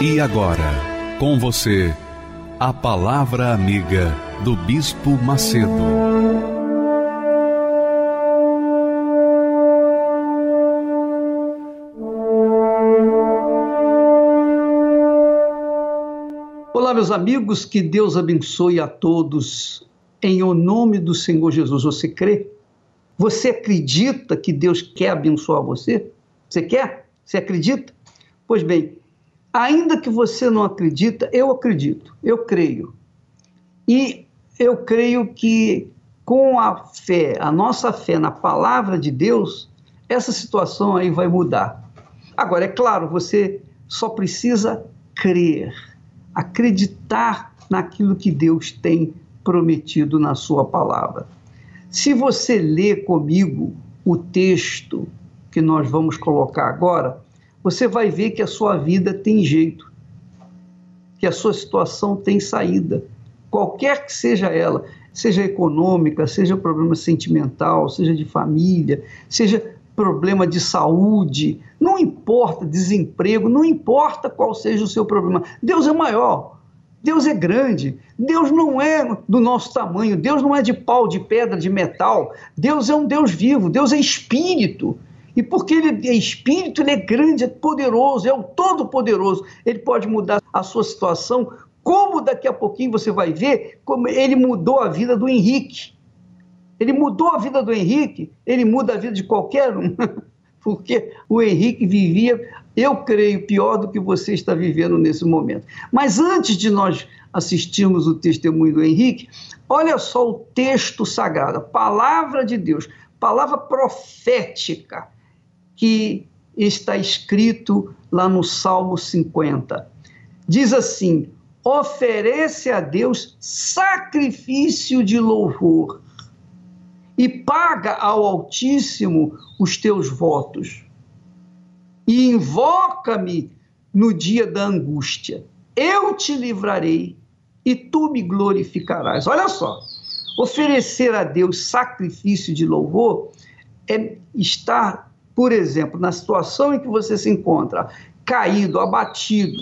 E agora, com você, a Palavra Amiga do Bispo Macedo. Olá, meus amigos, que Deus abençoe a todos. Em o nome do Senhor Jesus, você crê? Você acredita que Deus quer abençoar você? Você quer? Você acredita? Pois bem, ainda que você não acredita, eu acredito, eu creio. E eu creio que com a fé, a nossa fé na palavra de Deus, essa situação aí vai mudar. Agora, é claro, você só precisa crer, acreditar naquilo que Deus tem prometido na sua palavra. Se você ler comigo o texto que nós vamos colocar agora, você vai ver que a sua vida tem jeito, que a sua situação tem saída, qualquer que seja ela, seja econômica, seja problema sentimental, seja de família, seja problema de saúde, não importa desemprego, não importa qual seja o seu problema. Deus é maior. Deus é grande, Deus não é do nosso tamanho, Deus não é de pau, de pedra, de metal, Deus é um Deus vivo, Deus é espírito. E porque ele é espírito, ele é grande, é poderoso, é o todo-poderoso. Ele pode mudar a sua situação, como daqui a pouquinho você vai ver, como ele mudou a vida do Henrique. Ele mudou a vida do Henrique, ele muda a vida de qualquer um. Porque o Henrique vivia, eu creio, pior do que você está vivendo nesse momento. Mas antes de nós assistirmos o testemunho do Henrique, olha só o texto sagrado, a palavra de Deus, palavra profética que está escrito lá no Salmo 50. Diz assim: oferece a Deus sacrifício de louvor e paga ao Altíssimo os teus votos. E invoca-me no dia da angústia. Eu te livrarei e tu me glorificarás. Olha só, oferecer a Deus sacrifício de louvor é estar por exemplo, na situação em que você se encontra, caído, abatido,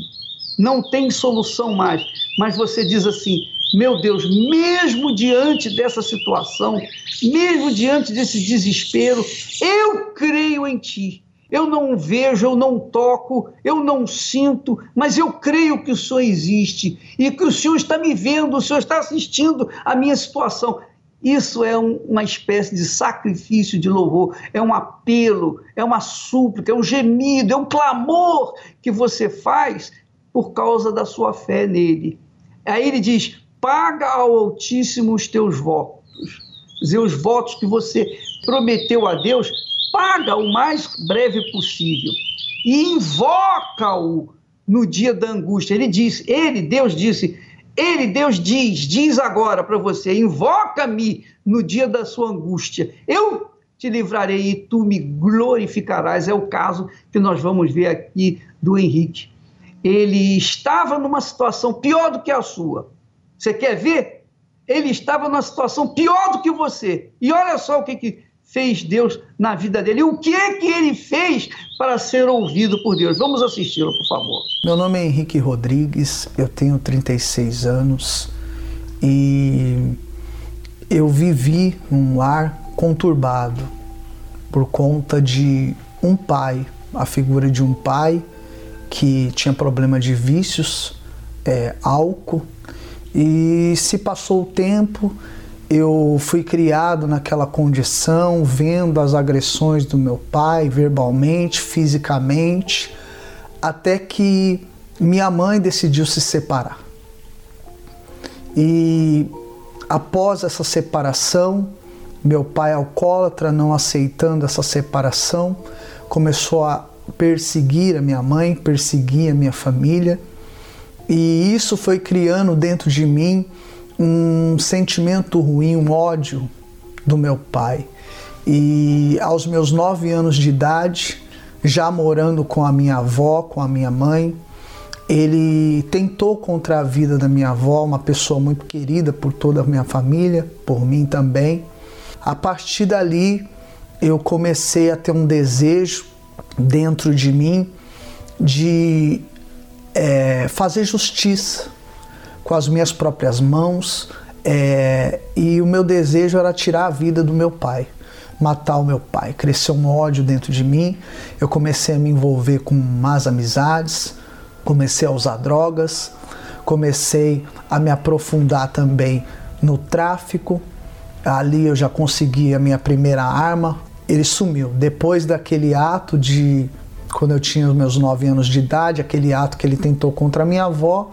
não tem solução mais, mas você diz assim: meu Deus, mesmo diante dessa situação, mesmo diante desse desespero, eu creio em Ti. Eu não vejo, eu não toco, eu não sinto, mas eu creio que o Senhor existe e que o Senhor está me vendo, o Senhor está assistindo a minha situação. Isso é um, uma espécie de sacrifício de louvor, é um apelo, é uma súplica, é um gemido, é um clamor que você faz por causa da sua fé nele. Aí ele diz: paga ao Altíssimo os teus votos. Dizer, os votos que você prometeu a Deus, paga o mais breve possível e invoca-o no dia da angústia. Ele diz, ele, Deus disse, ele, Deus diz, diz agora para você: invoca-me no dia da sua angústia. Eu te livrarei e tu me glorificarás. É o caso que nós vamos ver aqui do Henrique. Ele estava numa situação pior do que a sua. Você quer ver? Ele estava numa situação pior do que você. E olha só o que, que fez Deus na vida dele. E o que é que ele fez para ser ouvido por Deus? Vamos assisti-lo, por favor. Meu nome é Henrique Rodrigues, eu tenho 36 anos e eu vivi num lar conturbado por conta de um pai, a figura de um pai que tinha problema de vícios, é, álcool, e se passou o tempo, eu fui criado naquela condição, vendo as agressões do meu pai verbalmente, fisicamente, até que minha mãe decidiu se separar. E após essa separação, meu pai alcoólatra, não aceitando essa separação, começou a perseguir a minha mãe, perseguir a minha família. E isso foi criando dentro de mim um sentimento ruim, um ódio do meu pai. E aos meus nove anos de idade, já morando com a minha avó, com a minha mãe, ele tentou contra a vida da minha avó, uma pessoa muito querida por toda a minha família, por mim também. A partir dali, eu comecei a ter um desejo dentro de mim de é, fazer justiça com as minhas próprias mãos, é, e o meu desejo era tirar a vida do meu pai, matar o meu pai. Cresceu um ódio dentro de mim, eu comecei a me envolver com más amizades, comecei a usar drogas, comecei a me aprofundar também no tráfico. Ali eu já consegui a minha primeira arma. Ele sumiu. Depois daquele ato de quando eu tinha os meus nove anos de idade, aquele ato que ele tentou contra minha avó,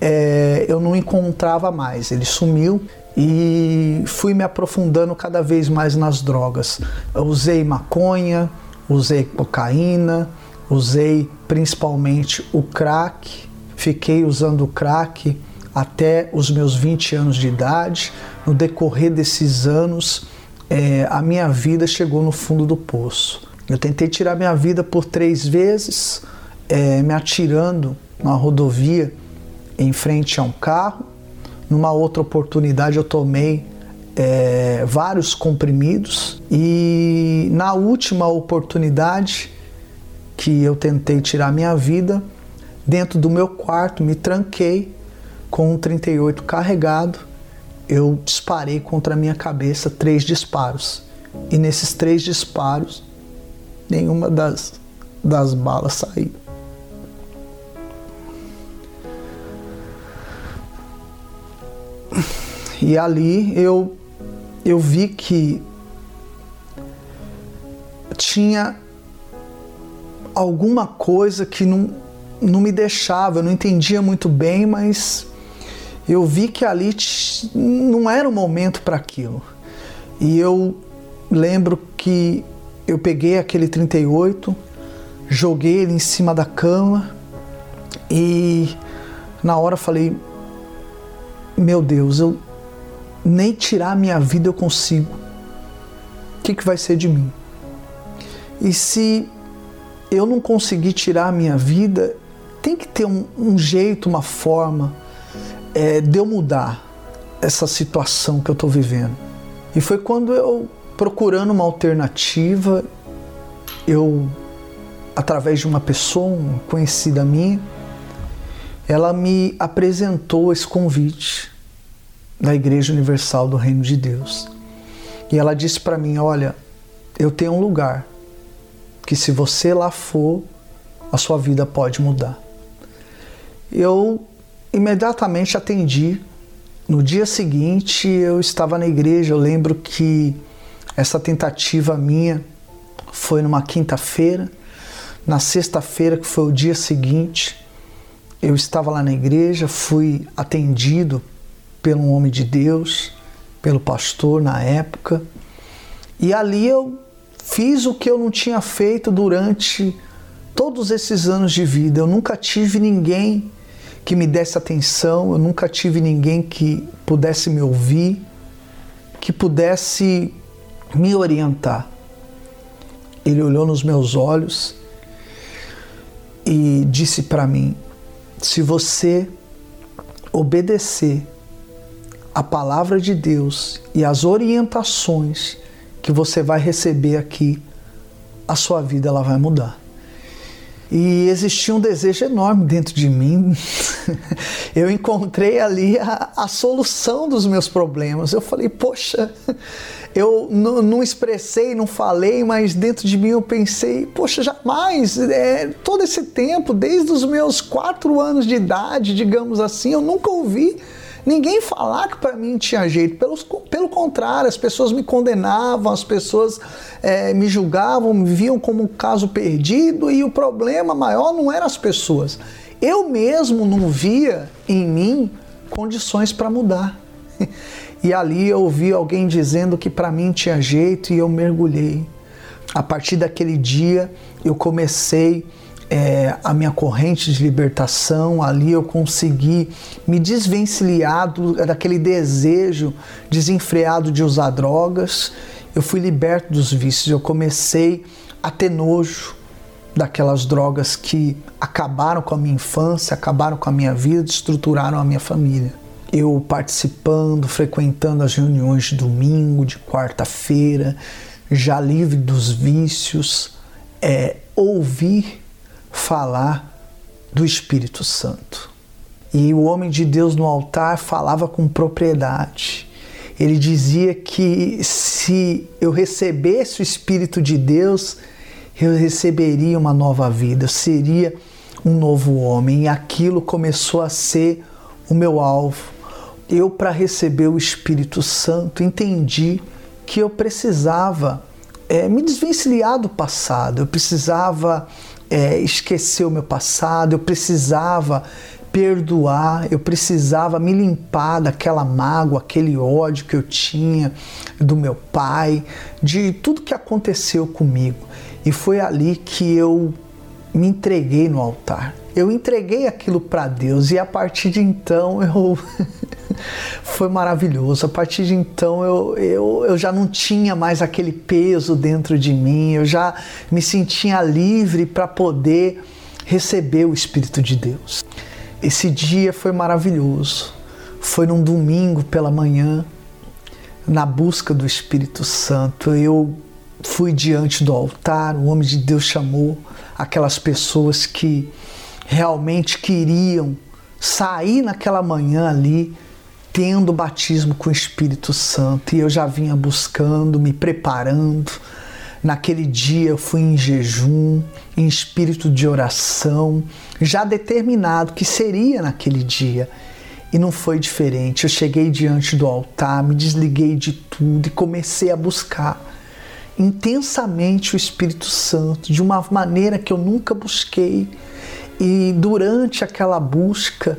é, eu não encontrava mais. Ele sumiu e fui me aprofundando cada vez mais nas drogas. Eu usei maconha, usei cocaína, usei principalmente o crack, fiquei usando o crack até os meus 20 anos de idade. No decorrer desses anos, é, a minha vida chegou no fundo do poço. Eu tentei tirar minha vida por três vezes, é, me atirando na rodovia em frente a um carro. Numa outra oportunidade, eu tomei é, vários comprimidos e na última oportunidade que eu tentei tirar minha vida, dentro do meu quarto me tranquei com um 38 carregado. Eu disparei contra a minha cabeça três disparos e nesses três disparos nenhuma das, das balas saiu. E ali eu, eu vi que tinha alguma coisa que não, não me deixava, eu não entendia muito bem, mas eu vi que ali não era o momento para aquilo. E eu lembro que eu peguei aquele 38, joguei ele em cima da cama e na hora falei: Meu Deus, eu nem tirar a minha vida eu consigo. O que, que vai ser de mim? E se eu não conseguir tirar a minha vida, tem que ter um, um jeito, uma forma é, de eu mudar essa situação que eu estou vivendo. E foi quando eu procurando uma alternativa, eu, através de uma pessoa, conhecida minha, ela me apresentou esse convite da Igreja Universal do Reino de Deus. E ela disse para mim: Olha, eu tenho um lugar que, se você lá for, a sua vida pode mudar. Eu imediatamente atendi. No dia seguinte, eu estava na igreja. Eu lembro que essa tentativa minha foi numa quinta-feira. Na sexta-feira, que foi o dia seguinte, eu estava lá na igreja, fui atendido pelo um homem de Deus, pelo pastor na época. E ali eu fiz o que eu não tinha feito durante todos esses anos de vida. Eu nunca tive ninguém que me desse atenção, eu nunca tive ninguém que pudesse me ouvir, que pudesse me orientar. Ele olhou nos meus olhos e disse para mim: se você obedecer a palavra de Deus e as orientações que você vai receber aqui, a sua vida ela vai mudar. E existia um desejo enorme dentro de mim. Eu encontrei ali a, a solução dos meus problemas. Eu falei, poxa, eu não, expressei, não falei, mas dentro de mim eu pensei, poxa, jamais, é, todo esse tempo, desde os meus quatro anos de idade, digamos assim, eu nunca ouvi ninguém falar que para mim tinha jeito. Pelo, pelo contrário, as pessoas me condenavam, as pessoas é, me julgavam, me viam como um caso perdido e o problema maior não eram as pessoas. Eu mesmo não via em mim condições para mudar. E ali eu ouvi alguém dizendo que para mim tinha jeito e eu mergulhei. A partir daquele dia eu comecei é, a minha corrente de libertação, ali eu consegui me desvencilhar do, daquele desejo desenfreado de usar drogas. Eu fui liberto dos vícios, eu comecei a ter nojo daquelas drogas que acabaram com a minha infância, acabaram com a minha vida, estruturaram a minha família. Eu participando, frequentando as reuniões de domingo, de quarta-feira, já livre dos vícios, é, ouvir falar do Espírito Santo. E o homem de Deus no altar falava com propriedade. Ele dizia que se eu recebesse o Espírito de Deus, eu receberia uma nova vida, seria um novo homem. E aquilo começou a ser o meu alvo. Eu, para receber o Espírito Santo, entendi que eu precisava é, me desvencilhar do passado, eu precisava é, esquecer o meu passado, eu precisava perdoar, eu precisava me limpar daquela mágoa, aquele ódio que eu tinha do meu pai, de tudo que aconteceu comigo. E foi ali que eu me entreguei no altar. Eu entreguei aquilo para Deus e a partir de então eu foi maravilhoso. A partir de então eu, eu, eu já não tinha mais aquele peso dentro de mim, eu já me sentia livre para poder receber o Espírito de Deus. Esse dia foi maravilhoso. Foi num domingo pela manhã, na busca do Espírito Santo. Eu fui diante do altar, o homem de Deus chamou aquelas pessoas que realmente queriam sair naquela manhã ali tendo batismo com o Espírito Santo e eu já vinha buscando, me preparando. Naquele dia eu fui em jejum, em espírito de oração, já determinado que seria naquele dia. E não foi diferente. Eu cheguei diante do altar, me desliguei de tudo e comecei a buscar intensamente o Espírito Santo de uma maneira que eu nunca busquei. E durante aquela busca,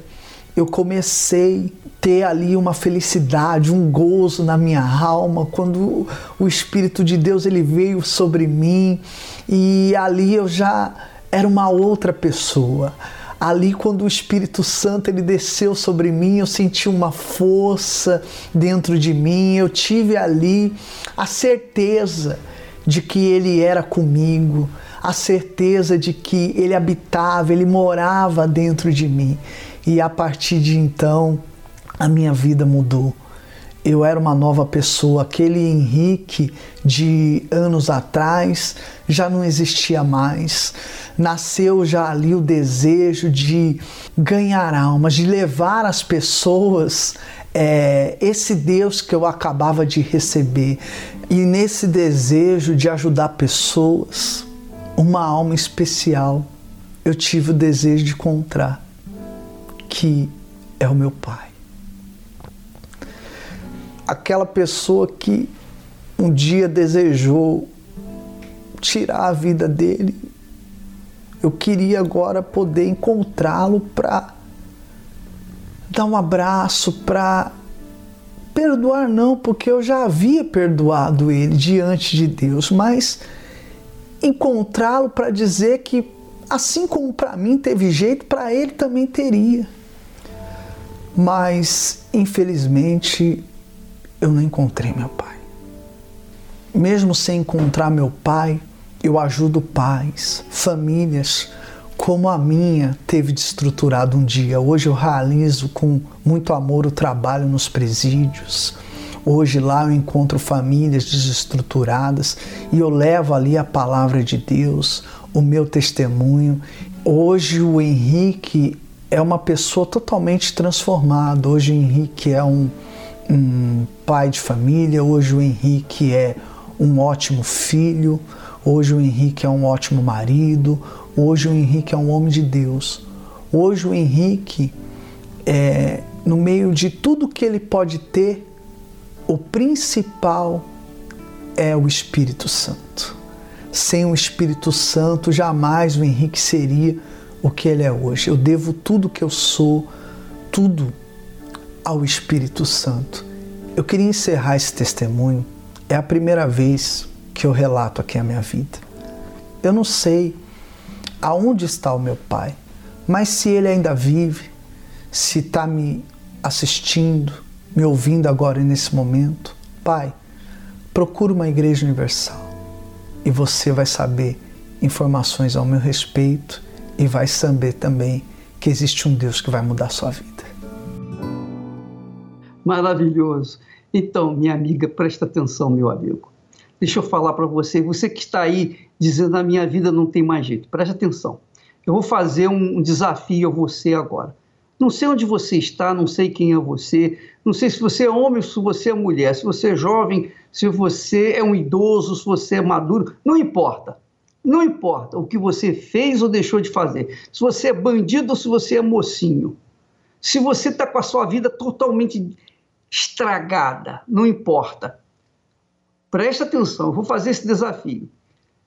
eu comecei a ter ali uma felicidade, um gozo na minha alma, quando o Espírito de Deus ele veio sobre mim. E ali eu já era uma outra pessoa. Ali quando o Espírito Santo ele desceu sobre mim, eu senti uma força dentro de mim, eu tive ali a certeza de que ele era comigo, a certeza de que ele habitava, ele morava dentro de mim. E a partir de então, a minha vida mudou. Eu era uma nova pessoa. Aquele Henrique de anos atrás já não existia mais. Nasceu já ali o desejo de ganhar almas, de levar as pessoas é, esse Deus que eu acabava de receber. E nesse desejo de ajudar pessoas, uma alma especial, eu tive o desejo de encontrar que é o meu pai. Aquela pessoa que um dia desejou tirar a vida dele, eu queria agora poder encontrá-lo para dar um abraço, para perdoar não, porque eu já havia perdoado ele diante de Deus, mas encontrá-lo para dizer que assim como para mim teve jeito, para ele também teria mas infelizmente eu não encontrei meu pai. Mesmo sem encontrar meu pai, eu ajudo pais, famílias como a minha teve de estruturado um dia. Hoje eu realizo com muito amor o trabalho nos presídios. Hoje lá eu encontro famílias desestruturadas e eu levo ali a palavra de Deus, o meu testemunho. Hoje o Henrique é uma pessoa totalmente transformada. Hoje o Henrique é um, um pai de família, hoje o Henrique é um ótimo filho, hoje o Henrique é um ótimo marido, hoje o Henrique é um homem de Deus. Hoje o Henrique, é, no meio de tudo que ele pode ter, o principal é o Espírito Santo. Sem o Espírito Santo, jamais o Henrique seria o que ele é hoje. Eu devo tudo que eu sou, tudo ao Espírito Santo. Eu queria encerrar esse testemunho. É a primeira vez que eu relato aqui a minha vida. Eu não sei aonde está o meu pai, mas se ele ainda vive, se está me assistindo, me ouvindo agora nesse momento, pai, procure uma igreja universal e você vai saber informações ao meu respeito e vai saber também que existe um Deus que vai mudar a sua vida. Maravilhoso. Então, minha amiga, presta atenção, meu amigo. Deixa eu falar para você, você que está aí dizendo a minha vida não tem mais jeito, presta atenção. Eu vou fazer um desafio a você agora. Não sei onde você está, não sei quem é você, não sei se você é homem ou se você é mulher, se você é jovem, se você é um idoso, se você é maduro, não importa. Não importa o que você fez ou deixou de fazer. Se você é bandido ou se você é mocinho. Se você está com a sua vida totalmente estragada, não importa. Presta atenção, eu vou fazer esse desafio.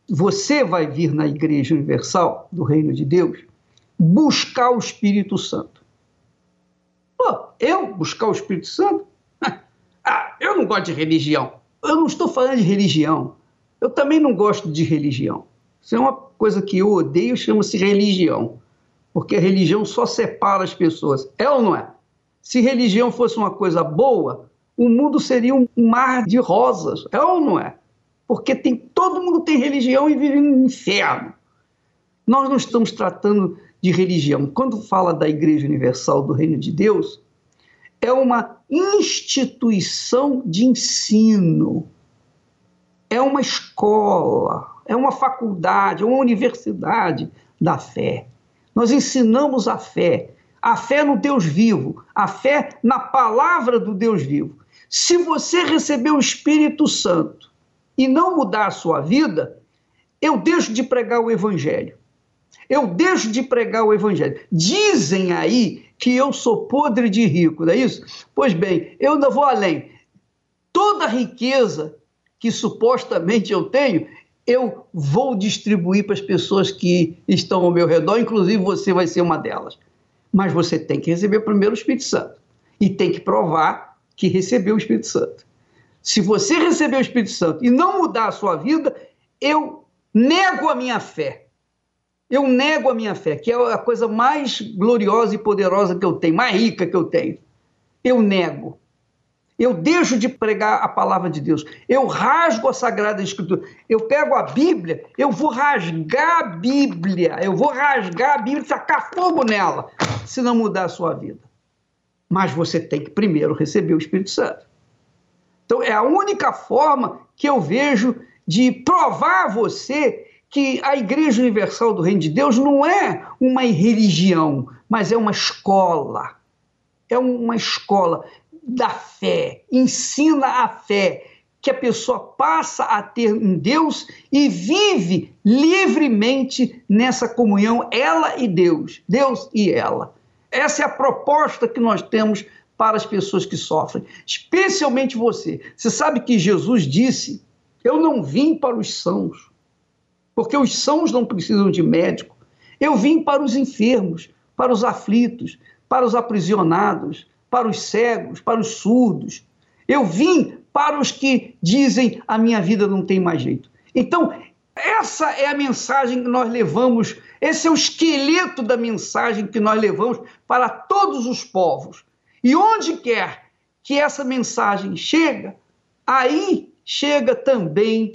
Você vai vir na Igreja Universal do Reino de Deus buscar o Espírito Santo. Pô, eu buscar o Espírito Santo? Ah, eu não gosto de religião. Eu não estou falando de religião. Eu também não gosto de religião. Isso é uma coisa que eu odeio, chama-se religião. Porque a religião só separa as pessoas. É ou não é? Se religião fosse uma coisa boa, o mundo seria um mar de rosas. É ou não é? Porque tem, todo mundo tem religião e vive no inferno. Nós não estamos tratando de religião. Quando fala da Igreja Universal do Reino de Deus, é uma instituição de ensino, é uma escola, é uma faculdade, é uma universidade da fé. Nós ensinamos a fé, a fé no Deus vivo, a fé na palavra do Deus vivo. Se você receber o Espírito Santo e não mudar a sua vida, eu deixo de pregar o Evangelho. Eu deixo de pregar o Evangelho. Dizem aí que eu sou podre de rico, não é isso? Pois bem, eu ainda vou além. Toda a riqueza que supostamente eu tenho, eu vou distribuir para as pessoas que estão ao meu redor, inclusive você vai ser uma delas. Mas você tem que receber primeiro o Espírito Santo e tem que provar que recebeu o Espírito Santo. Se você receber o Espírito Santo e não mudar a sua vida, eu nego a minha fé. Eu nego a minha fé, que é a coisa mais gloriosa e poderosa que eu tenho, mais rica que eu tenho. Eu nego. Eu deixo de pregar a palavra de Deus. Eu rasgo a Sagrada Escritura. Eu pego a Bíblia, eu vou rasgar a Bíblia. Eu vou rasgar a Bíblia e tacar fogo nela, se não mudar a sua vida. Mas você tem que primeiro receber o Espírito Santo. Então, é a única forma que eu vejo de provar você que a Igreja Universal do Reino de Deus não é uma religião, mas é uma escola. É uma escola da fé, ensina a fé, que a pessoa passa a ter em Deus e vive livremente nessa comunhão, ela e Deus, Deus e ela. Essa é a proposta que nós temos para as pessoas que sofrem, especialmente você. Você sabe que Jesus disse: Eu não vim para os sãos, porque os sãos não precisam de médico. Eu vim para os enfermos, para os aflitos, para os aprisionados, para os cegos, para os surdos. Eu vim para os que dizem a minha vida não tem mais jeito. Então, essa é a mensagem que nós levamos, esse é o esqueleto da mensagem que nós levamos para todos os povos. E onde quer que essa mensagem chega, aí chega também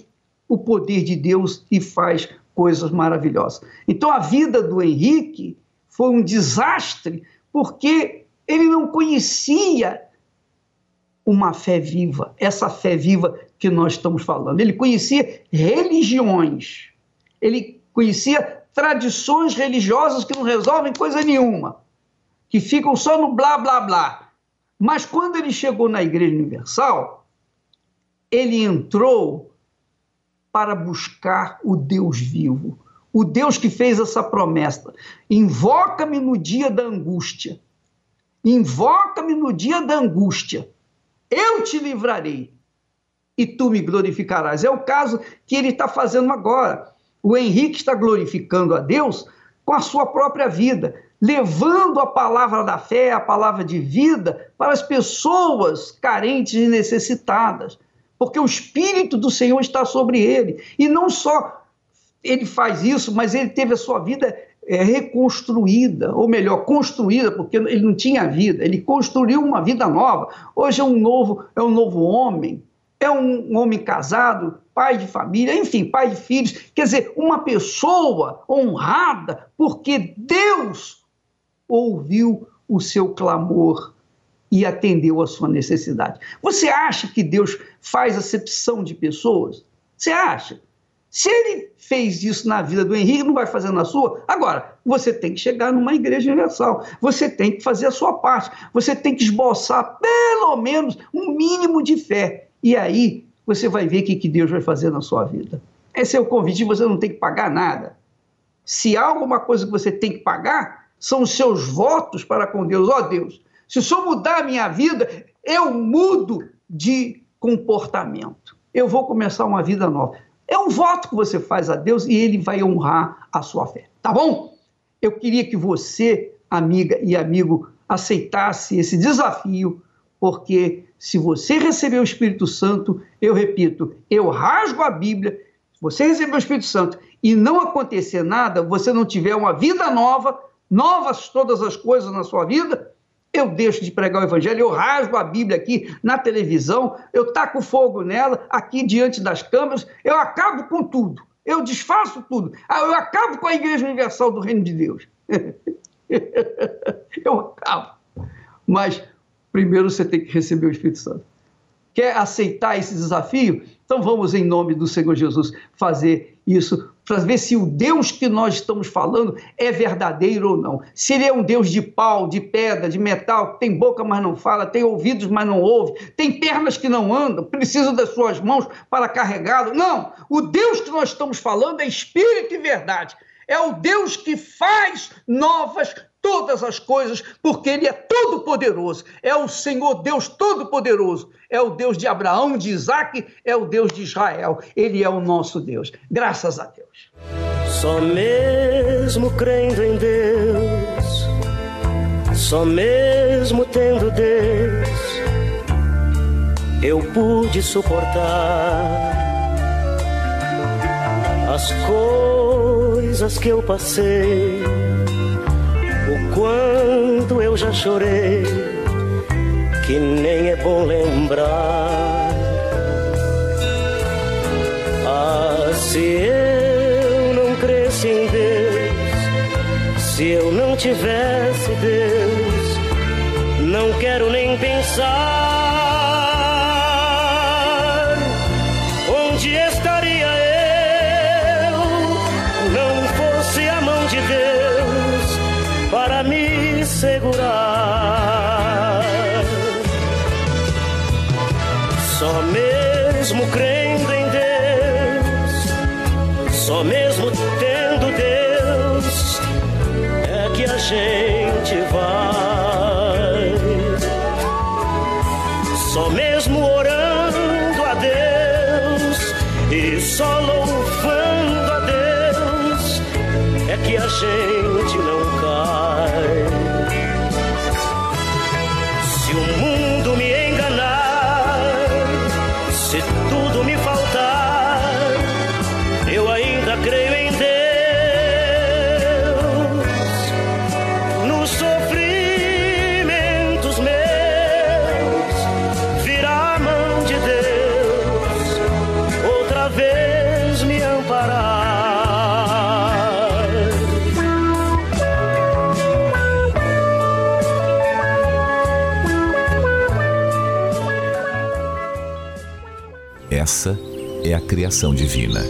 o poder de Deus e faz coisas maravilhosas. Então a vida do Henrique foi um desastre porque ele não conhecia uma fé viva, essa fé viva que nós estamos falando. Ele conhecia religiões, ele conhecia tradições religiosas que não resolvem coisa nenhuma, que ficam só no blá blá blá. Mas quando ele chegou na Igreja Universal, ele entrou para buscar o Deus vivo, o Deus que fez essa promessa: invoca-me no dia da angústia. Invoca-me no dia da angústia, eu te livrarei e tu me glorificarás. É o caso que ele está fazendo agora. O Henrique está glorificando a Deus com a sua própria vida, levando a palavra da fé, a palavra de vida para as pessoas carentes e necessitadas, porque o Espírito do Senhor está sobre ele. E não só ele faz isso, mas ele teve a sua vida é, reconstruída, ou melhor, construída, porque ele não tinha vida, ele construiu uma vida nova. Hoje é um novo, é um novo homem, é um homem casado, pai de família, enfim, pai de filhos. Quer dizer, uma pessoa honrada, porque Deus ouviu o seu clamor e atendeu a sua necessidade. Você acha que Deus faz acepção de pessoas? Você acha? Se ele fez isso na vida do Henrique, não vai fazer na sua? Agora, você tem que chegar numa igreja universal. Você tem que fazer a sua parte. Você tem que esboçar pelo menos um mínimo de fé. E aí você vai ver o que Deus vai fazer na sua vida. Esse é o convite, você não tem que pagar nada. Se há alguma coisa que você tem que pagar, são os seus votos para com Deus. Ó oh, Deus, se o Senhor mudar a minha vida, eu mudo de comportamento. Eu vou começar uma vida nova. É um voto que você faz a Deus e ele vai honrar a sua fé. Tá bom? Eu queria que você, amiga e amigo, aceitasse esse desafio, porque se você receber o Espírito Santo, eu repito, eu rasgo a Bíblia. Se você receber o Espírito Santo e não acontecer nada, você não tiver uma vida nova, novas todas as coisas na sua vida, eu deixo de pregar o evangelho, eu rasgo a Bíblia aqui na televisão, eu taco fogo nela, aqui diante das câmeras, eu acabo com tudo, eu desfaço tudo, ah, eu acabo com a Igreja Universal do Reino de Deus. eu acabo. Mas primeiro você tem que receber o Espírito Santo. Quer aceitar esse desafio? Então vamos, em nome do Senhor Jesus, fazer isso para ver se o Deus que nós estamos falando é verdadeiro ou não. Se ele é um Deus de pau, de pedra, de metal, tem boca, mas não fala, tem ouvidos, mas não ouve, tem pernas que não andam, precisa das suas mãos para carregá-lo. Não! O Deus que nós estamos falando é espírito e verdade. É o Deus que faz novas todas as coisas, porque Ele é todo-poderoso. É o Senhor Deus todo-poderoso. É o Deus de Abraão, de Isaac, é o Deus de Israel. Ele é o nosso Deus. Graças a Deus. Só mesmo crendo em Deus, só mesmo tendo Deus, eu pude suportar as coisas que eu passei quanto eu já chorei, que nem é bom lembrar. Ah, se eu não cresce em Deus, se eu não tivesse Deus, não quero nem pensar. Segurar. Só mesmo crendo em Deus, só mesmo tendo Deus, é que a gente vai. Só mesmo orando a Deus e só louvando a Deus, é que a gente a criação divina.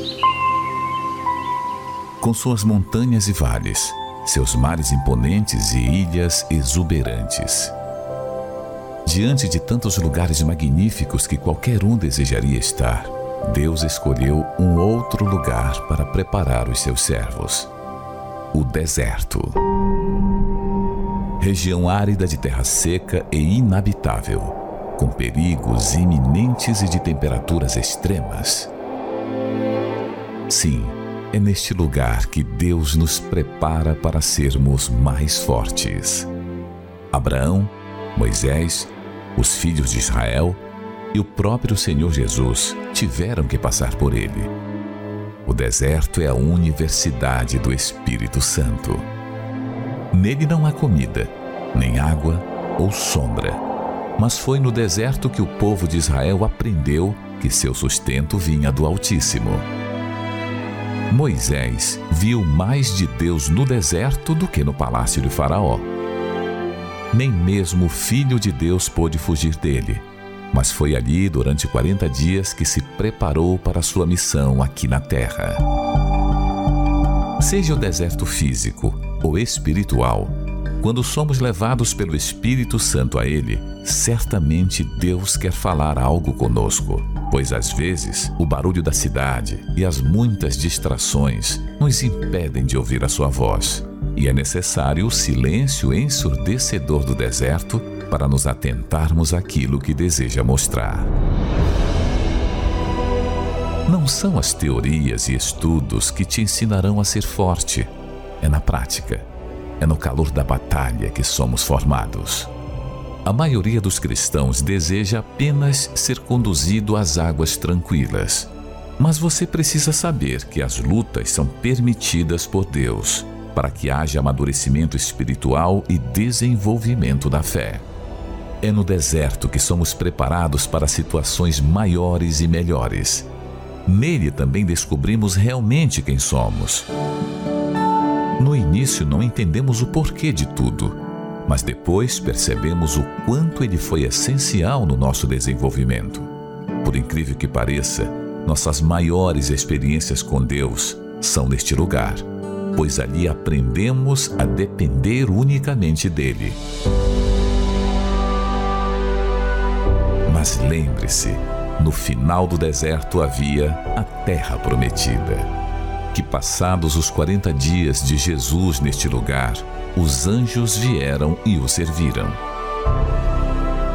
Com suas montanhas e vales, seus mares imponentes e ilhas exuberantes. Diante de tantos lugares magníficos que qualquer um desejaria estar, Deus escolheu um outro lugar para preparar os seus servos: o deserto. Região árida de terra seca e inabitável com perigos iminentes e de temperaturas extremas. Sim, é neste lugar que Deus nos prepara para sermos mais fortes. Abraão, Moisés, os filhos de Israel, e o próprio Senhor Jesus tiveram que passar por ele. O deserto é a universidade do Espírito Santo. Nele não há comida, nem água ou sombra. Mas foi no deserto que o povo de Israel aprendeu que seu sustento vinha do Altíssimo. Moisés viu mais de Deus no deserto do que no palácio de Faraó. Nem mesmo o Filho de Deus pôde fugir dele, mas foi ali durante 40 dias que se preparou para sua missão aqui na terra. Seja o deserto físico ou espiritual, quando somos levados pelo Espírito Santo a Ele, certamente Deus quer falar algo conosco, pois às vezes o barulho da cidade e as muitas distrações nos impedem de ouvir a Sua voz. E é necessário o silêncio ensurdecedor do deserto para nos atentarmos àquilo que deseja mostrar. Não são as teorias e estudos que te ensinarão a ser forte, é na prática, é no calor da batalha que somos formados. A maioria dos cristãos deseja apenas ser conduzido às águas tranquilas. Mas você precisa saber que as lutas são permitidas por Deus para que haja amadurecimento espiritual e desenvolvimento da fé. É no deserto que somos preparados para situações maiores e melhores. Nele também descobrimos realmente quem somos. No início não entendemos o porquê de tudo, mas depois percebemos o quanto ele foi essencial no nosso desenvolvimento. Por incrível que pareça, nossas maiores experiências com Deus são neste lugar, pois ali aprendemos a depender unicamente dele. Mas lembre-se, no final do deserto havia a terra prometida. Que passados os 40 dias de Jesus neste lugar, os anjos vieram e o serviram.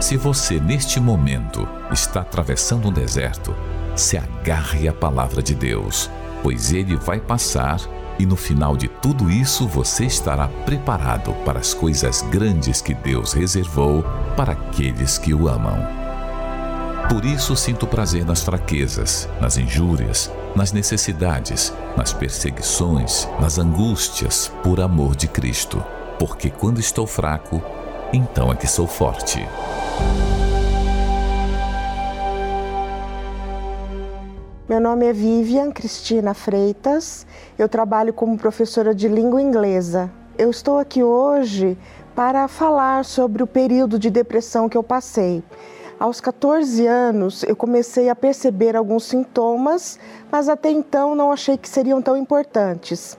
Se você neste momento está atravessando um deserto, se agarre à palavra de Deus, pois ele vai passar e no final de tudo isso você estará preparado para as coisas grandes que Deus reservou para aqueles que o amam. Por isso sinto prazer nas fraquezas, nas injúrias, nas necessidades, nas perseguições, nas angústias, por amor de Cristo. Porque quando estou fraco, então é que sou forte. Meu nome é Vivian Cristina Freitas, eu trabalho como professora de língua inglesa. Eu estou aqui hoje para falar sobre o período de depressão que eu passei. Aos 14 anos, eu comecei a perceber alguns sintomas, mas até então não achei que seriam tão importantes.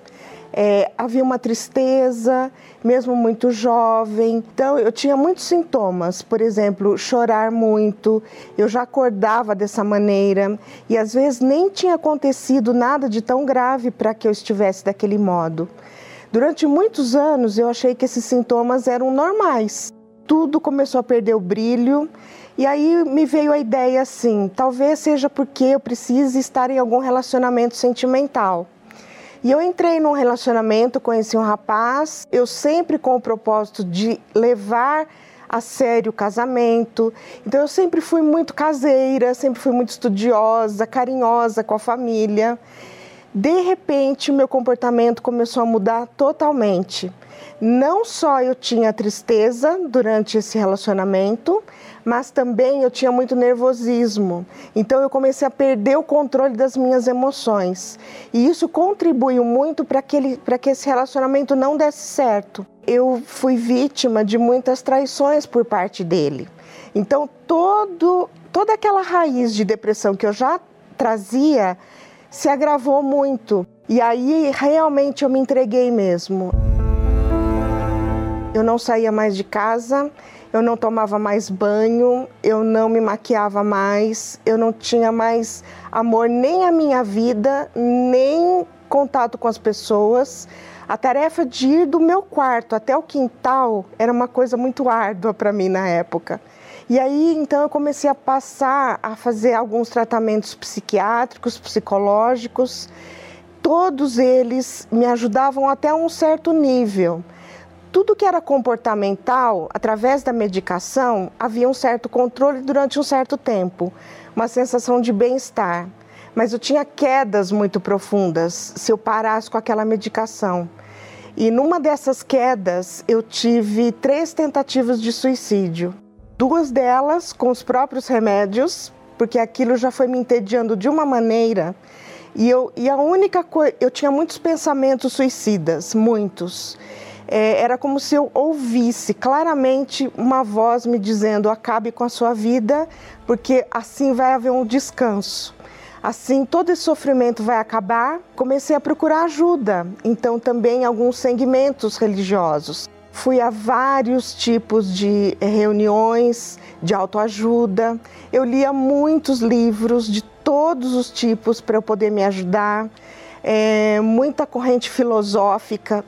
É, havia uma tristeza, mesmo muito jovem. Então, eu tinha muitos sintomas, por exemplo, chorar muito. Eu já acordava dessa maneira e às vezes nem tinha acontecido nada de tão grave para que eu estivesse daquele modo. Durante muitos anos, eu achei que esses sintomas eram normais. Tudo começou a perder o brilho e aí me veio a ideia assim: talvez seja porque eu precise estar em algum relacionamento sentimental. E eu entrei num relacionamento, conheci um rapaz, eu sempre com o propósito de levar a sério o casamento. Então eu sempre fui muito caseira, sempre fui muito estudiosa, carinhosa com a família. De repente, meu comportamento começou a mudar totalmente. Não só eu tinha tristeza durante esse relacionamento, mas também eu tinha muito nervosismo. Então eu comecei a perder o controle das minhas emoções. E isso contribuiu muito para que, que esse relacionamento não desse certo. Eu fui vítima de muitas traições por parte dele. Então todo, toda aquela raiz de depressão que eu já trazia se agravou muito. E aí realmente eu me entreguei mesmo. Eu não saía mais de casa, eu não tomava mais banho, eu não me maquiava mais, eu não tinha mais amor nem à minha vida, nem contato com as pessoas. A tarefa de ir do meu quarto até o quintal era uma coisa muito árdua para mim na época. E aí então eu comecei a passar a fazer alguns tratamentos psiquiátricos, psicológicos. Todos eles me ajudavam até um certo nível tudo que era comportamental, através da medicação, havia um certo controle durante um certo tempo, uma sensação de bem-estar. Mas eu tinha quedas muito profundas se eu parasse com aquela medicação. E numa dessas quedas, eu tive três tentativas de suicídio. Duas delas com os próprios remédios, porque aquilo já foi me entediando de uma maneira. E, eu, e a única coisa, eu tinha muitos pensamentos suicidas, muitos. É, era como se eu ouvisse claramente uma voz me dizendo: acabe com a sua vida, porque assim vai haver um descanso. Assim, todo esse sofrimento vai acabar. Comecei a procurar ajuda, então também alguns segmentos religiosos. Fui a vários tipos de reuniões de autoajuda. Eu lia muitos livros de todos os tipos para eu poder me ajudar. É, muita corrente filosófica.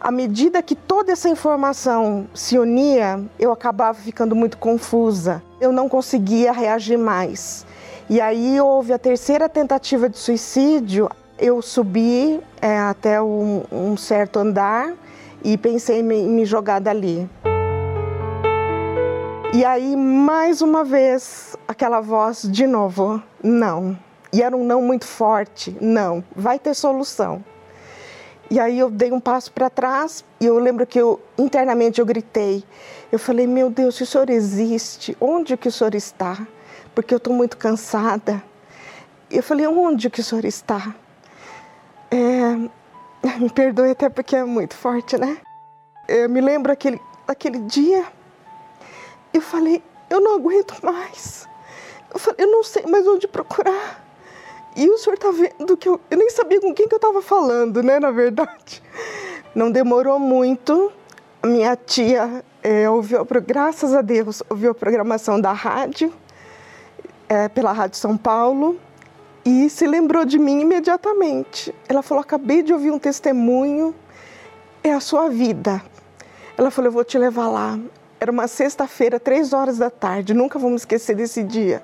À medida que toda essa informação se unia, eu acabava ficando muito confusa. Eu não conseguia reagir mais. E aí houve a terceira tentativa de suicídio. Eu subi é, até um, um, certo andar e pensei em me, me jogar dali. E aí, mais uma vez, aquela voz de novo: não. E era um não muito forte: não, vai ter solução. E aí eu dei um passo para trás e eu lembro que eu internamente eu gritei. Eu falei: "Meu Deus, se o senhor existe, onde que o senhor está?" porque eu estou muito cansada. Eu falei, onde que o senhor está? É, me perdoe até porque é muito forte, né? Eu me lembro aquele, aquele dia, eu falei, eu não aguento mais. Eu falei, eu não sei mais onde procurar. E o senhor está vendo que eu, eu nem sabia com quem que eu estava falando, né, na verdade. Não demorou muito, minha tia é, ouviu, graças a Deus, ouviu a programação da rádio é, pela Rádio São Paulo e se lembrou de mim imediatamente. Ela falou: Acabei de ouvir um testemunho, é a sua vida. Ela falou: Eu vou te levar lá. Era uma sexta-feira, três horas da tarde, nunca vamos esquecer desse dia.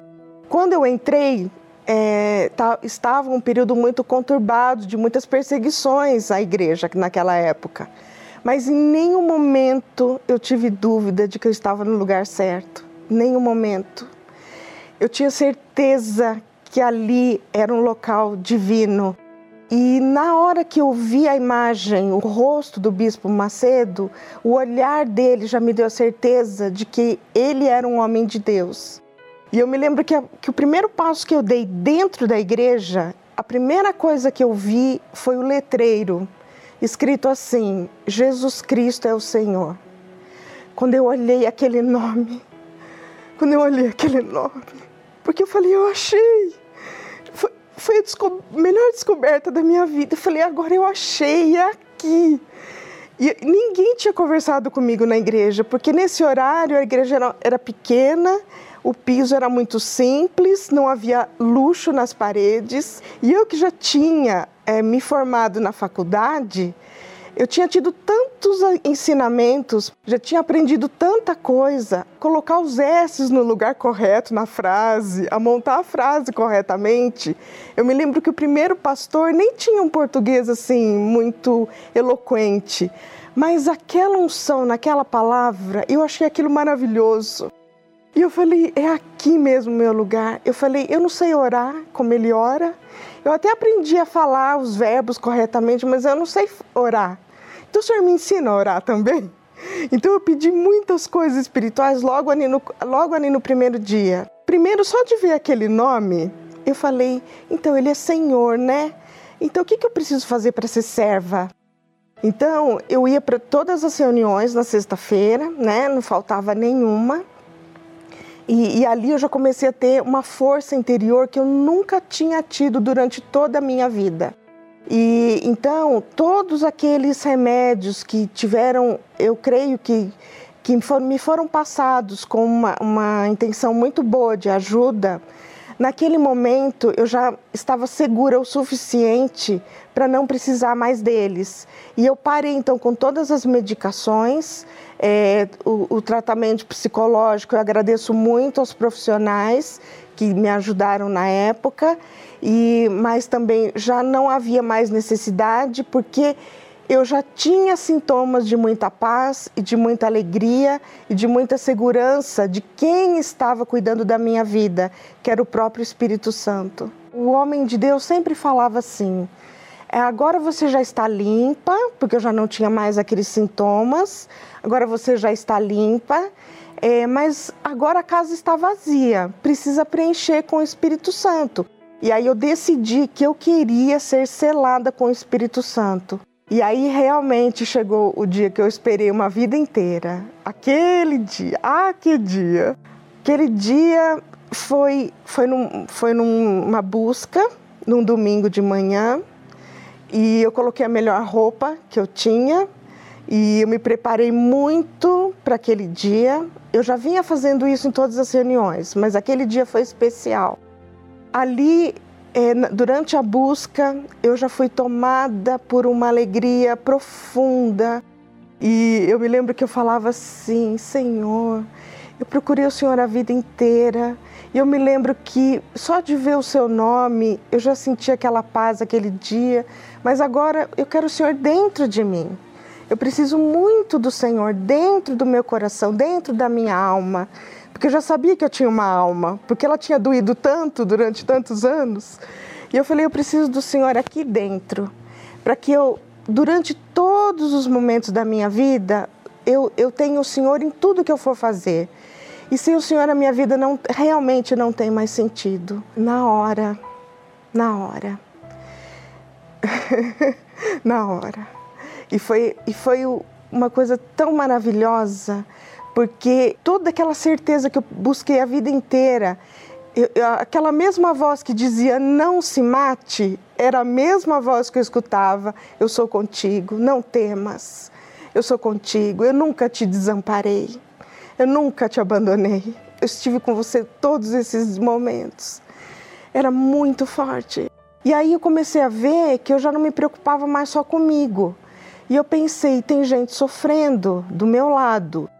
Quando eu entrei, é, tá, estava um período muito conturbado, de muitas perseguições à igreja naquela época. Mas em nenhum momento eu tive dúvida de que eu estava no lugar certo. Nenhum momento. Eu tinha certeza que ali era um local divino. E na hora que eu vi a imagem, o rosto do bispo Macedo, o olhar dele já me deu a certeza de que ele era um homem de Deus. E eu me lembro que, a, que o primeiro passo que eu dei dentro da igreja, a primeira coisa que eu vi foi o letreiro, escrito assim: Jesus Cristo é o Senhor. Quando eu olhei aquele nome, quando eu olhei aquele nome, porque eu falei, eu achei. Foi, foi a desco melhor descoberta da minha vida. Eu falei, agora eu achei, aqui. E ninguém tinha conversado comigo na igreja, porque nesse horário a igreja era, era pequena, o piso era muito simples, não havia luxo nas paredes. E eu que já tinha é, me formado na faculdade, eu tinha tido tantos ensinamentos, já tinha aprendido tanta coisa, colocar os S's no lugar correto na frase, a montar a frase corretamente. Eu me lembro que o primeiro pastor nem tinha um português assim muito eloquente, mas aquela unção naquela palavra, eu achei aquilo maravilhoso. E eu falei, é aqui mesmo o meu lugar. Eu falei, eu não sei orar como ele ora. Eu até aprendi a falar os verbos corretamente, mas eu não sei orar. Então o senhor me ensina a orar também? Então eu pedi muitas coisas espirituais logo ali no, logo ali no primeiro dia. Primeiro, só de ver aquele nome, eu falei: então ele é Senhor, né? Então o que, que eu preciso fazer para ser serva? Então eu ia para todas as reuniões na sexta-feira, né? Não faltava nenhuma. E, e, ali eu já comecei a ter uma força interior que eu nunca tinha tido durante toda a minha vida. E então, todos aqueles remédios que tiveram, eu creio que, que me foram passados com uma, uma intenção muito boa de ajuda, naquele momento eu já estava segura o suficiente para não precisar mais deles. E eu parei então com todas as medicações, é, o, o tratamento psicológico, eu agradeço muito aos profissionais que me ajudaram na época e mas também já não havia mais necessidade porque eu já tinha sintomas de muita paz e de muita alegria e de muita segurança de quem estava cuidando da minha vida, que era o próprio Espírito Santo. O homem de Deus sempre falava assim: é, agora você já está limpa, porque eu já não tinha mais aqueles sintomas, agora você já está limpa, é, mas agora a casa está vazia, precisa preencher com o Espírito Santo. E aí eu decidi que eu queria ser selada com o Espírito Santo. E aí realmente chegou o dia que eu esperei uma vida inteira. Aquele dia, ah, que dia! Aquele dia foi, foi, num, foi numa busca, num domingo de manhã, e eu coloquei a melhor roupa que eu tinha e eu me preparei muito para aquele dia. Eu já vinha fazendo isso em todas as reuniões, mas aquele dia foi especial. Ali é, durante a busca, eu já fui tomada por uma alegria profunda. E eu me lembro que eu falava assim: Senhor, eu procurei o Senhor a vida inteira. E eu me lembro que só de ver o seu nome, eu já senti aquela paz aquele dia. Mas agora eu quero o Senhor dentro de mim. Eu preciso muito do Senhor dentro do meu coração, dentro da minha alma porque eu já sabia que eu tinha uma alma, porque ela tinha doído tanto durante tantos anos. E eu falei, eu preciso do Senhor aqui dentro, para que eu, durante todos os momentos da minha vida, eu, eu tenha o Senhor em tudo que eu for fazer. E sem o Senhor a minha vida não, realmente não tem mais sentido. Na hora, na hora. na hora. E foi, e foi uma coisa tão maravilhosa porque toda aquela certeza que eu busquei a vida inteira, eu, aquela mesma voz que dizia não se mate, era a mesma voz que eu escutava: eu sou contigo, não temas, eu sou contigo, eu nunca te desamparei, eu nunca te abandonei, eu estive com você todos esses momentos. Era muito forte. E aí eu comecei a ver que eu já não me preocupava mais só comigo. E eu pensei, tem gente sofrendo do meu lado.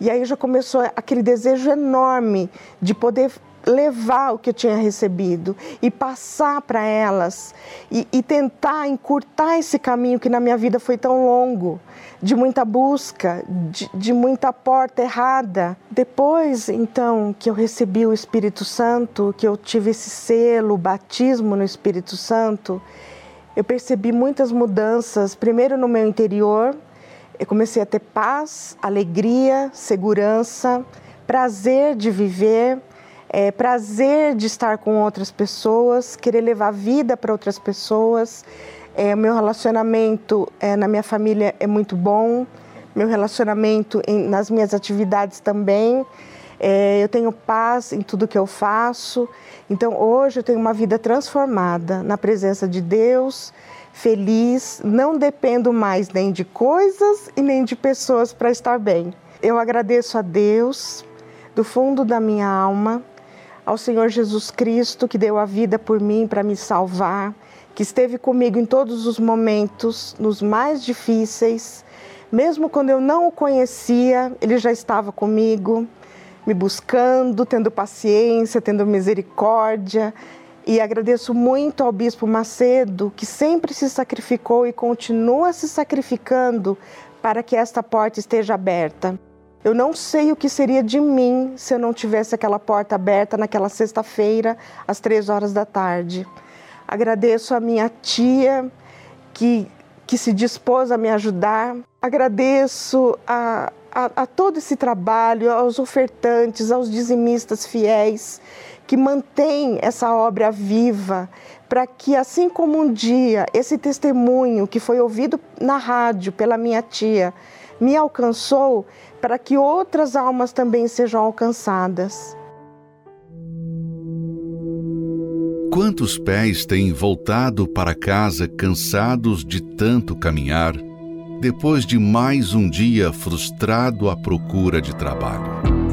E aí já começou aquele desejo enorme de poder levar o que eu tinha recebido e passar para elas e, e, tentar encurtar esse caminho que na minha vida foi tão longo, de muita busca, de, de muita porta errada. Depois, então, que eu recebi o Espírito Santo, que eu tive esse selo, o batismo no Espírito Santo, eu percebi muitas mudanças, primeiro no meu interior, eu comecei a ter paz, alegria, segurança, prazer de viver, é, prazer de estar com outras pessoas, querer levar vida para outras pessoas. É, meu relacionamento é, na minha família é muito bom, meu relacionamento em, nas minhas atividades também. É, eu tenho paz em tudo que eu faço. Então hoje eu tenho uma vida transformada na presença de Deus feliz, não dependo mais nem de coisas e nem de pessoas para estar bem. Eu agradeço a Deus do fundo da minha alma, ao Senhor Jesus Cristo que deu a vida por mim para me salvar, que esteve comigo em todos os momentos, nos mais difíceis, mesmo quando eu não o conhecia, ele já estava comigo, me buscando, tendo paciência, tendo misericórdia, e agradeço muito ao Bispo Macedo, que sempre se sacrificou e continua se sacrificando para que esta porta esteja aberta. Eu não sei o que seria de mim se eu não tivesse aquela porta aberta naquela sexta-feira, às três horas da tarde. Agradeço a minha tia, que, que se dispôs a me ajudar. Agradeço a, a, a todo esse trabalho, aos ofertantes, aos dizimistas fiéis que mantém essa obra viva, para que, assim como um dia esse testemunho que foi ouvido na rádio pela minha tia me alcançou, para que outras almas também sejam alcançadas. Quantos pés têm voltado para casa cansados de tanto caminhar, depois de mais um dia frustrado à procura de trabalho?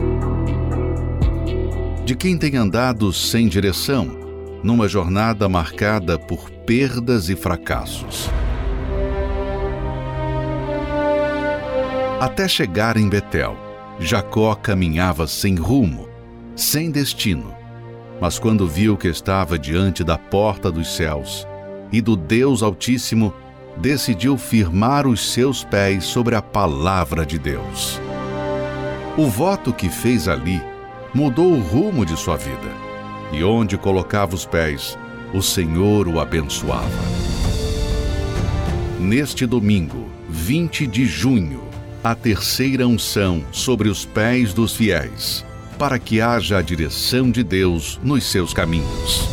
De quem tem andado sem direção, numa jornada marcada por perdas e fracassos. Até chegar em Betel, Jacó caminhava sem rumo, sem destino. Mas quando viu que estava diante da porta dos céus e do Deus Altíssimo, decidiu firmar os seus pés sobre a palavra de Deus. O voto que fez ali mudou o rumo de sua vida, e onde colocava os pés, o Senhor o abençoava. Neste domingo, 20 de junho, a terceira unção sobre os pés dos fiéis, para que haja a direção de Deus nos seus caminhos.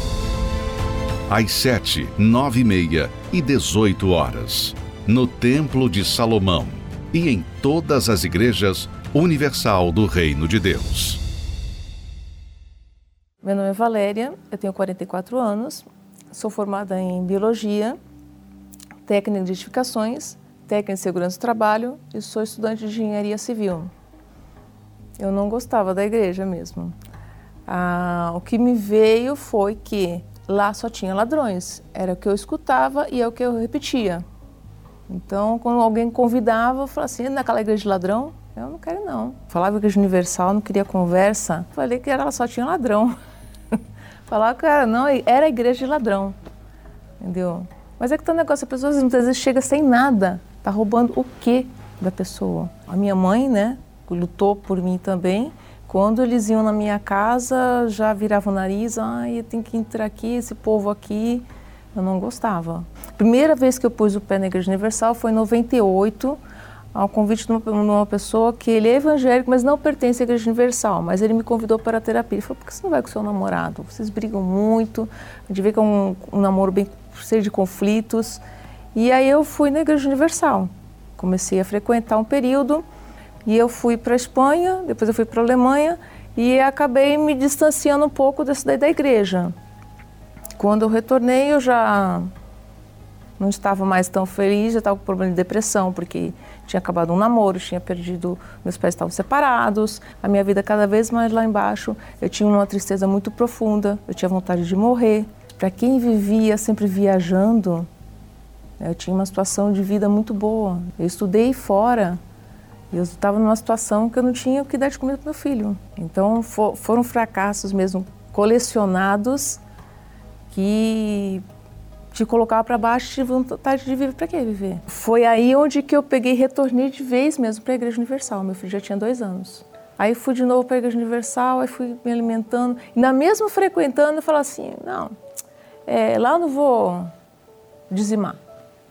Às sete, nove e meia e dezoito horas, no Templo de Salomão e em todas as igrejas universal do Reino de Deus. Meu nome é Valéria, eu tenho 44 anos, sou formada em Biologia, técnica de edificações técnica de segurança do trabalho e sou estudante de engenharia civil. Eu não gostava da igreja mesmo. Ah, o que me veio foi que lá só tinha ladrões. Era o que eu escutava e é o que eu repetia. Então, quando alguém convidava, eu falava assim, naquela igreja de ladrão? Eu não quero não. Falava igreja universal, não queria conversa. Falei que ela só tinha ladrão. Falava que era, não, era igreja de ladrão. Entendeu? Mas é que tem um negócio, as pessoas muitas vezes chegam sem nada. Tá roubando o quê da pessoa? A minha mãe, né, lutou por mim também. Quando eles iam na minha casa, já viravam o nariz, ai, tem que entrar aqui, esse povo aqui. Eu não gostava. Primeira vez que eu pus o pé na Igreja Universal foi em 98, ao convite de uma, de uma, pessoa que ele é evangélico, mas não pertence à Igreja Universal. Mas ele me convidou para a terapia. Ele falou: por que você não vai com seu namorado? Vocês brigam muito, a gente vê que é um, um namoro bem cheio de conflitos. E aí eu fui na Igreja Universal. Comecei a frequentar um período e eu fui para a Espanha, depois eu fui para a Alemanha e acabei me distanciando um pouco dessa da igreja. Quando eu retornei, eu já não estava mais tão feliz, já estava com problema de depressão, porque tinha acabado um namoro, tinha perdido, meus pais estavam separados, a minha vida cada vez mais lá embaixo. Eu tinha uma tristeza muito profunda, eu tinha vontade de morrer. Para quem vivia sempre viajando, eu tinha uma situação de vida muito boa. Eu estudei fora. Eu estava numa situação que eu não tinha o que dar de comida para meu filho. Então for, foram fracassos mesmo colecionados que te colocava para baixo e vontade de viver. Para que viver? Foi aí onde que eu peguei retornei de vez mesmo para a Igreja Universal. Meu filho já tinha dois anos. Aí fui de novo para a Igreja Universal, aí fui me alimentando. E na mesma frequentando, eu falava assim, não, é, lá não vou dizimar.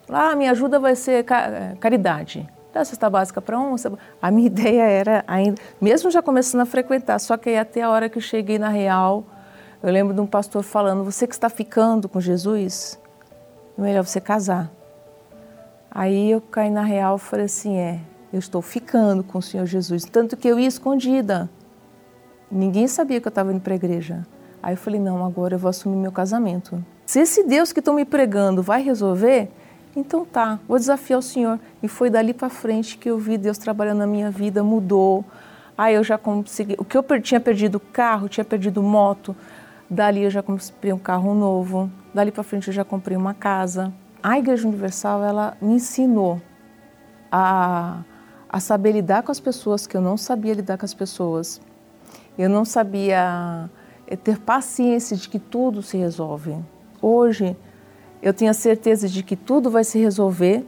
Lá minha ajuda vai ser é, caridade. Dá cesta básica para um. A minha ideia era ainda, mesmo já começando a frequentar, só que aí até a hora que eu cheguei na Real, eu lembro de um pastor falando: você que está ficando com Jesus, é melhor você casar. Aí eu caí na Real e falei assim: é, eu estou ficando com o Senhor Jesus. Tanto que eu ia escondida. Ninguém sabia que eu estava indo para a igreja. Aí eu falei: não, agora eu vou assumir meu casamento. Se esse Deus que estão me pregando vai resolver, então tá, vou desafiar o Senhor. E foi dali para frente que eu vi Deus trabalhando na minha vida, mudou. Aí eu já consegui, o que eu tinha perdido carro, tinha perdido moto, dali eu já comprei um carro novo. Dali para frente eu já comprei uma casa. A Igreja Universal, ela me ensinou a, a saber lidar com as pessoas que eu não sabia lidar com as pessoas. Eu não sabia eh, ter paciência de que tudo se resolve. Hoje, eu tenho a certeza de que tudo vai se resolver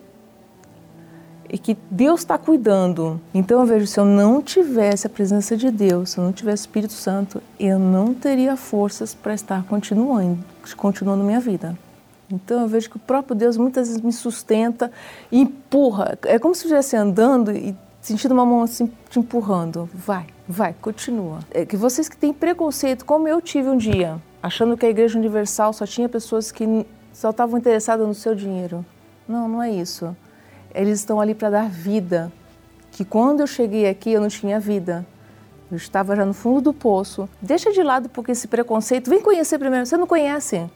e que Deus está cuidando. Então eu vejo, se eu não tivesse a presença de Deus, se eu não tivesse o Espírito Santo, eu não teria forças para estar continuando, continuando minha vida. Então eu vejo que o próprio Deus muitas vezes me sustenta e empurra. É como se eu estivesse andando e sentindo uma mão assim te empurrando. Vai, vai, continua. É que vocês que têm preconceito, como eu tive um dia, achando que a Igreja Universal só tinha pessoas que só estavam interessados no seu dinheiro. Não, não é isso. Eles estão ali para dar vida. Que quando eu cheguei aqui eu não tinha vida. Eu estava já no fundo do poço. Deixa de lado porque esse preconceito. Vem conhecer primeiro. Você não conhece.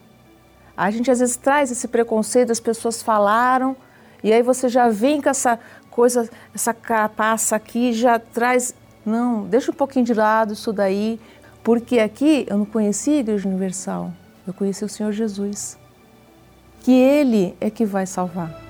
A gente às vezes traz esse preconceito, as pessoas falaram, e aí você já vem com essa coisa, essa carapaça aqui, já traz. Não, deixa um pouquinho de lado isso daí, porque aqui eu não conhecia a Igreja Universal, eu conheci o Senhor Jesus que Ele é que vai salvar.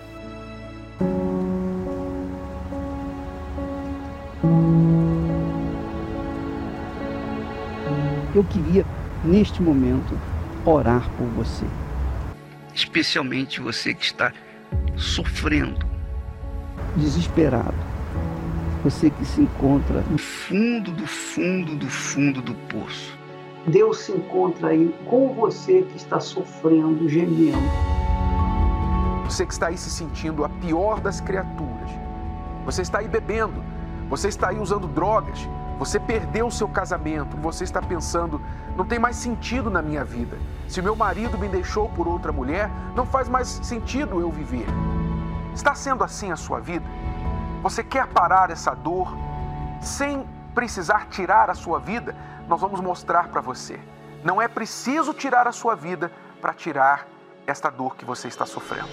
Eu queria, neste momento, orar por você. Especialmente você que está sofrendo, desesperado, você que se encontra no fundo do fundo do fundo do poço. Deus se encontra aí com você que está sofrendo, gemendo. Você que está aí se sentindo a pior das criaturas. Você está aí bebendo. Você está aí usando drogas. Você perdeu o seu casamento. Você está pensando, não tem mais sentido na minha vida. Se meu marido me deixou por outra mulher, não faz mais sentido eu viver. Está sendo assim a sua vida? Você quer parar essa dor sem precisar tirar a sua vida? Nós vamos mostrar para você. Não é preciso tirar a sua vida para tirar esta dor que você está sofrendo.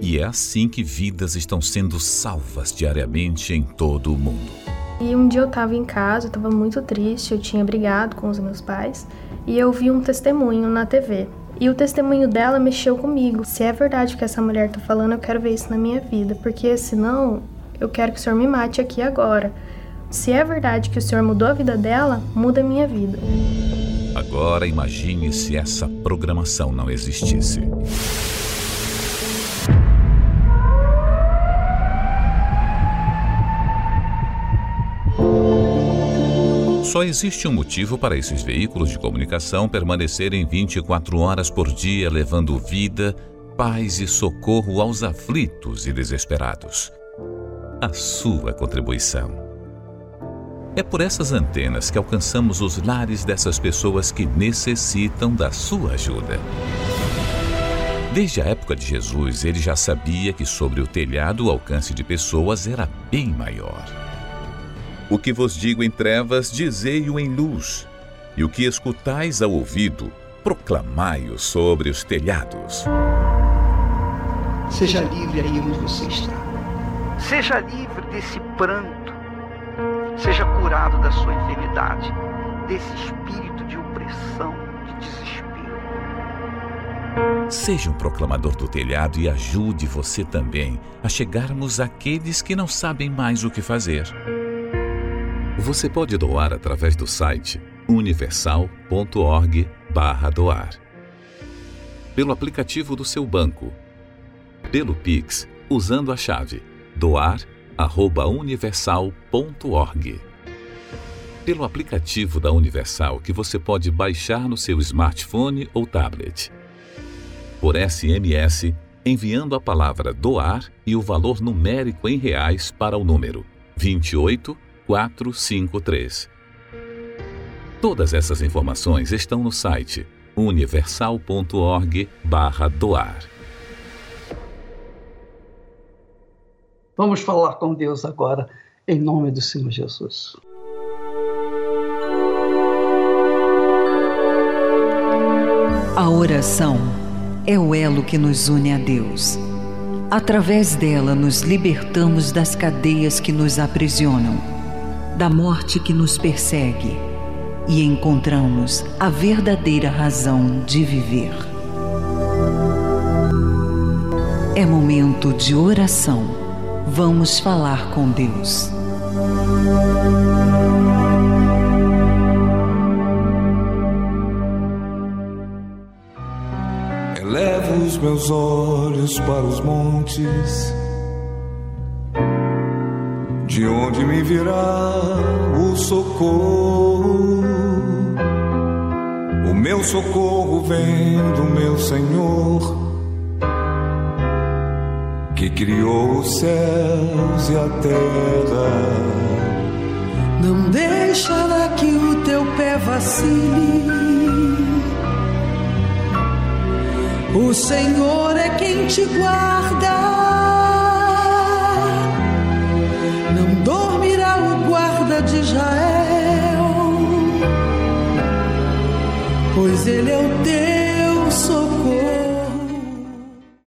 E é assim que vidas estão sendo salvas diariamente em todo o mundo. E um dia eu estava em casa, eu estava muito triste, eu tinha brigado com os meus pais e eu vi um testemunho na TV. E o testemunho dela mexeu comigo. Se é verdade o que essa mulher está falando, eu quero ver isso na minha vida, porque senão eu quero que o Senhor me mate aqui agora. Se é verdade que o Senhor mudou a vida dela, muda a minha vida. Agora imagine se essa programação não existisse. Só existe um motivo para esses veículos de comunicação permanecerem 24 horas por dia, levando vida, paz e socorro aos aflitos e desesperados. A sua contribuição. É por essas antenas que alcançamos os lares dessas pessoas que necessitam da sua ajuda. Desde a época de Jesus, ele já sabia que sobre o telhado o alcance de pessoas era bem maior. O que vos digo em trevas, dizei-o em luz, e o que escutais ao ouvido, proclamai-o sobre os telhados. Seja livre aí onde você está. Seja livre desse pranto. Seja curado da sua enfermidade, desse espírito de opressão, de desespero. Seja um proclamador do telhado e ajude você também a chegarmos àqueles que não sabem mais o que fazer. Você pode doar através do site universal.org/doar, pelo aplicativo do seu banco, pelo Pix usando a chave doar@universal.org, pelo aplicativo da Universal que você pode baixar no seu smartphone ou tablet, por SMS enviando a palavra doar e o valor numérico em reais para o número 28 453. Todas essas informações estão no site universal.org/doar. Vamos falar com Deus agora, em nome do Senhor Jesus. A oração é o elo que nos une a Deus. Através dela, nos libertamos das cadeias que nos aprisionam, da morte que nos persegue e encontramos a verdadeira razão de viver. É momento de oração. Vamos falar com Deus. Elevo os meus olhos para os montes, de onde me virá o socorro. O meu socorro vem do meu Senhor, que criou os céus e a terra. Não deixará que o teu pé vacile. O Senhor é quem te guarda. Não dormirá o guarda de Israel, pois ele é o teu.